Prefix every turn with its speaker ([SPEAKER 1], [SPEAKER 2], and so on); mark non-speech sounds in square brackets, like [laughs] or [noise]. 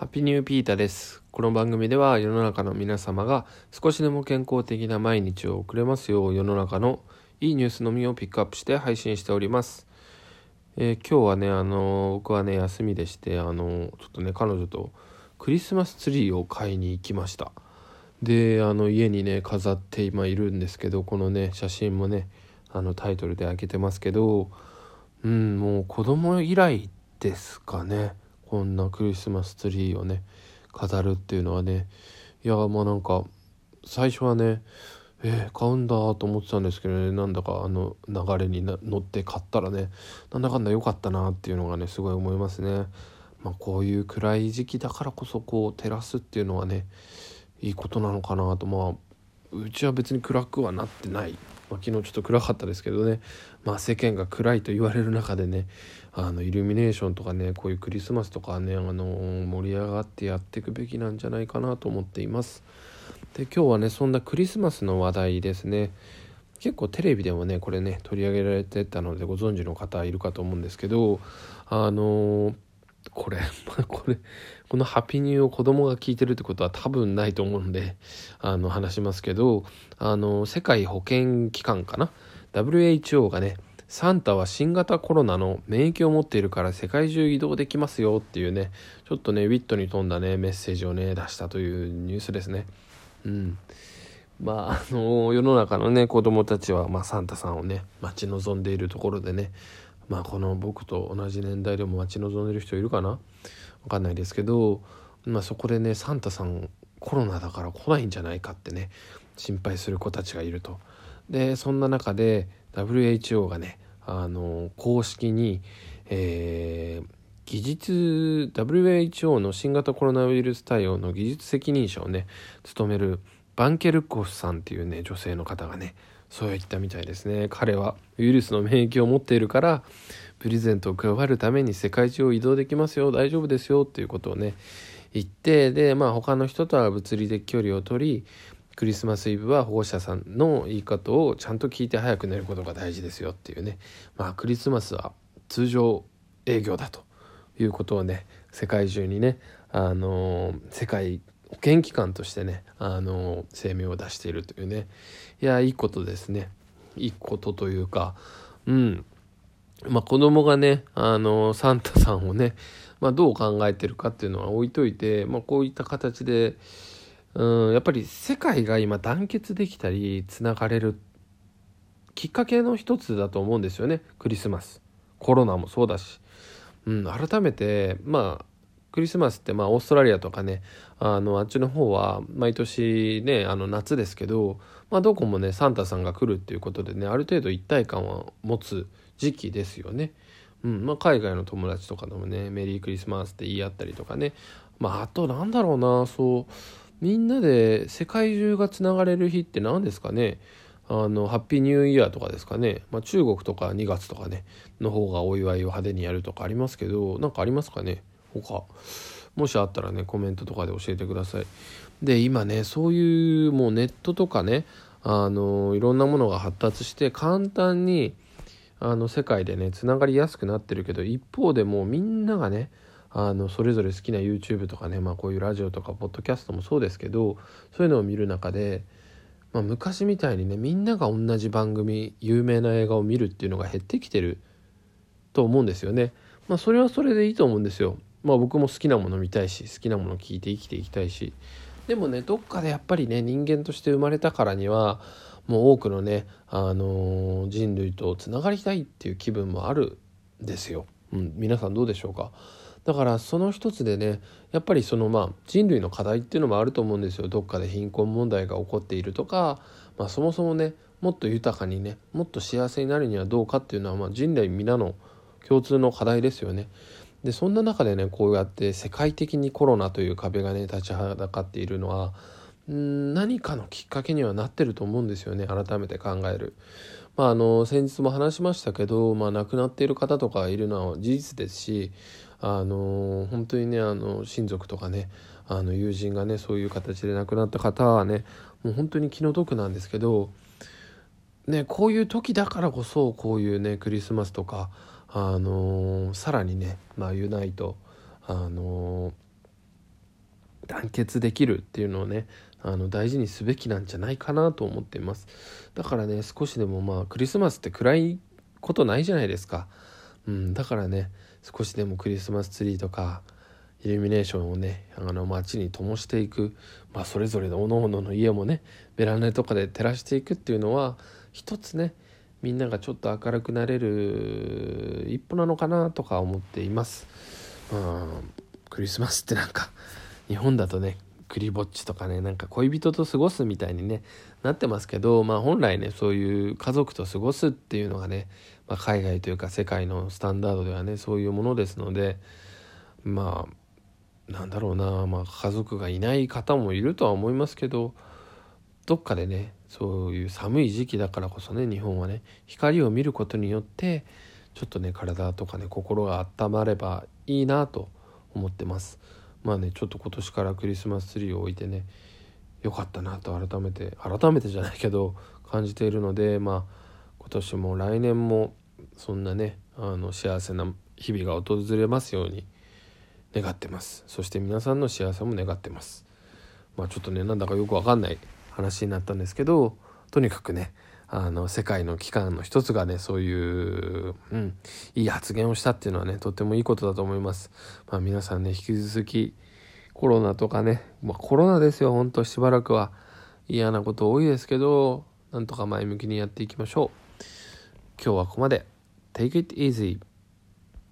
[SPEAKER 1] ハッピーニューピーターです。この番組では世の中の皆様が少しでも健康的な毎日を送れますよう世の中のいいニュースのみをピックアップして配信しております。えー今日はね、あの僕はね、休みでして、あのちょっとね、彼女とクリスマスツリーを買いに行きました。で、あの家にね、飾って今いるんですけど、このね、写真もね、あのタイトルで開けてますけど、うん、もう子供以来ですかね。こんなクリスマスツリーをね飾るっていうのはねいやまあなんか最初はねえー買うんだと思ってたんですけどねなんだかあの流れに乗って買ったらねなんだかんだ良かったなっていうのがねすごい思いますね。まあ、こういう暗い時期だからこそこう照らすっていうのはねいいことなのかなとまあうちは別に暗くはなってない、まあ、昨日ちょっと暗かったですけどね、まあ、世間が暗いと言われる中でねあのイルミネーションとかねこういうクリスマスとかねあの盛り上がってやっていくべきなんじゃないかなと思っています。で今日はねそんなクリスマスの話題ですね。結構テレビでもねこれね取り上げられてたのでご存知の方いるかと思うんですけどあのこれ [laughs] これこの「ハピニュー」を子供が聞いてるってことは多分ないと思うんであの話しますけどあの世界保健機関かな？WHO がねサンタは新型コロナの免疫を持っているから世界中移動できますよっていうねちょっとねウィットに富んだねメッセージをね出したというニュースですね。うん。まああの世の中のね子供たちは、まあ、サンタさんをね待ち望んでいるところでねまあこの僕と同じ年代でも待ち望んでる人いるかな？わかんないですけど、まあ、そこでねサンタさんコロナだから来ないんじゃないかってね心配する子たちがいると。でそんな中で WHO がねあの公式に、えー技術 WHO の新型コロナウイルス対応の技術責任者をね務めるバンケルコフさんっていうね女性の方がねそう言ったみたいですね。彼はウイルスの免疫を持っているからプレゼントを配るために世界中を移動できますよ大丈夫ですよっていうことをね言ってでまあ他の人とは物理的距離を取りクリスマスイブは保護者さんの言い方をちゃんと聞いて早く寝ることが大事ですよっていうね。まあクリスマスは通常営業だということをね世界中にねあの世界保健機関としてねあの声明を出しているというね。いやいいことですね。いいことというかうん。まあ子供がねあのサンタさんをね、まあ、どう考えてるかっていうのは置いといて、まあ、こういった形でうんやっぱり世界が今団結できたりつながれるきっかけの一つだと思うんですよね。クリスマス。コロナもそうだし、うん、改めてまあクリスマスってまあオーストラリアとかねあのあっちの方は毎年ねあの夏ですけど、まあ、どこもねサンタさんが来るっていうことでねある程度一体感は持つ時期ですよね。うんまあ、海外の友達とかでもねメリークリスマスって言い合ったりとかね。まああとなんだろうなそうみんなで世界中がつながれる日って何ですかね。あのハッピーニューイヤーとかですかね、まあ、中国とか2月とかねの方がお祝いを派手にやるとかありますけど何かありますかね。他もしあったらねコメントとかで教えてくださいで今ねそういうもうネットとかねあのいろんなものが発達して簡単にあの世界でねつながりやすくなってるけど一方でもうみんながねあのそれぞれ好きな YouTube とかね、まあ、こういうラジオとかポッドキャストもそうですけどそういうのを見る中で、まあ、昔みたいにねみんなが同じ番組有名な映画を見るっていうのが減ってきてると思うんですよね。まあ、それはそれでいいと思うんですよ。まあ、僕も好きなもの見たいし好きなもの聞いて生きていきたいしでもねどっかでやっぱりね人間として生まれたからにはもう多くのね、あのー人類とつながりたいっていう気分もあるんですよ。うん、皆さんどうでしょうか？だからその一つでねやっぱりそのまあ人類の課題っていうのもあると思うんですよどっかで貧困問題が起こっているとか、まあ、そもそもねもっと豊かにねもっと幸せになるにはどうかっていうのはまあ人類皆の共通の課題ですよね。でそんな中でねこうやって世界的にコロナという壁がね立ちはだかっているのは何かのきっかけにはなってると思うんですよね改めて考える。まあ、あの先日も話しましたけど、まあ、亡くなっている方とかいるのは事実ですしあの本当にねあの親族とかねあの友人がねそういう形で亡くなった方はねもう本当に気の毒なんですけど、ね、こういう時だからこそこういうねクリスマスとかあのさらにね、まあ、ユナイトあの団結できるっていうのをねあの大事にすべきなんじゃないかなと思っています。だからね少しでもまあクリスマスって暗いことないじゃないですか、うん、だからね少しでもクリスマスツリーとかイルミネーションをねあの街に灯していく、まあ、それぞれのおのおのの家もねベランダとかで照らしていくっていうのは一つねみんながちょっと明るくなれる一歩なのかなとか思っています。うん、クリスマスってなんか日本だとねクリぼっちとかねなんか恋人と過ごすみたいにねなってますけどまあ本来ねそういう家族と過ごすっていうのがね、まあ、海外というか世界のスタンダードではねそういうものですのでまあなんだろうな、まあ、家族がいない方もいるとは思いますけどどっかでねそういう寒い時期だからこそね日本はね光を見ることによってちょっとね体とかね心が温まればいいなと思ってます。まあねちょっと今年からクリスマスツリーを置いてね良かったなと改めて改めてじゃないけど感じているのでまあ今年も来年もそんなねあの幸せな日々が訪れますように願ってますそして皆さんの幸せも願ってますまあちょっとねなんだかよくわかんない話になったんですけどとにかくねあの世界の機関の一つがねそういう、うん、いい発言をしたっていうのはねとってもいいことだと思います。まあ、皆さんね引き続きコロナとかね、まあ、コロナですよほんとしばらくは嫌なこと多いですけどなんとか前向きにやっていきましょう。今日はここまで。Take it easy.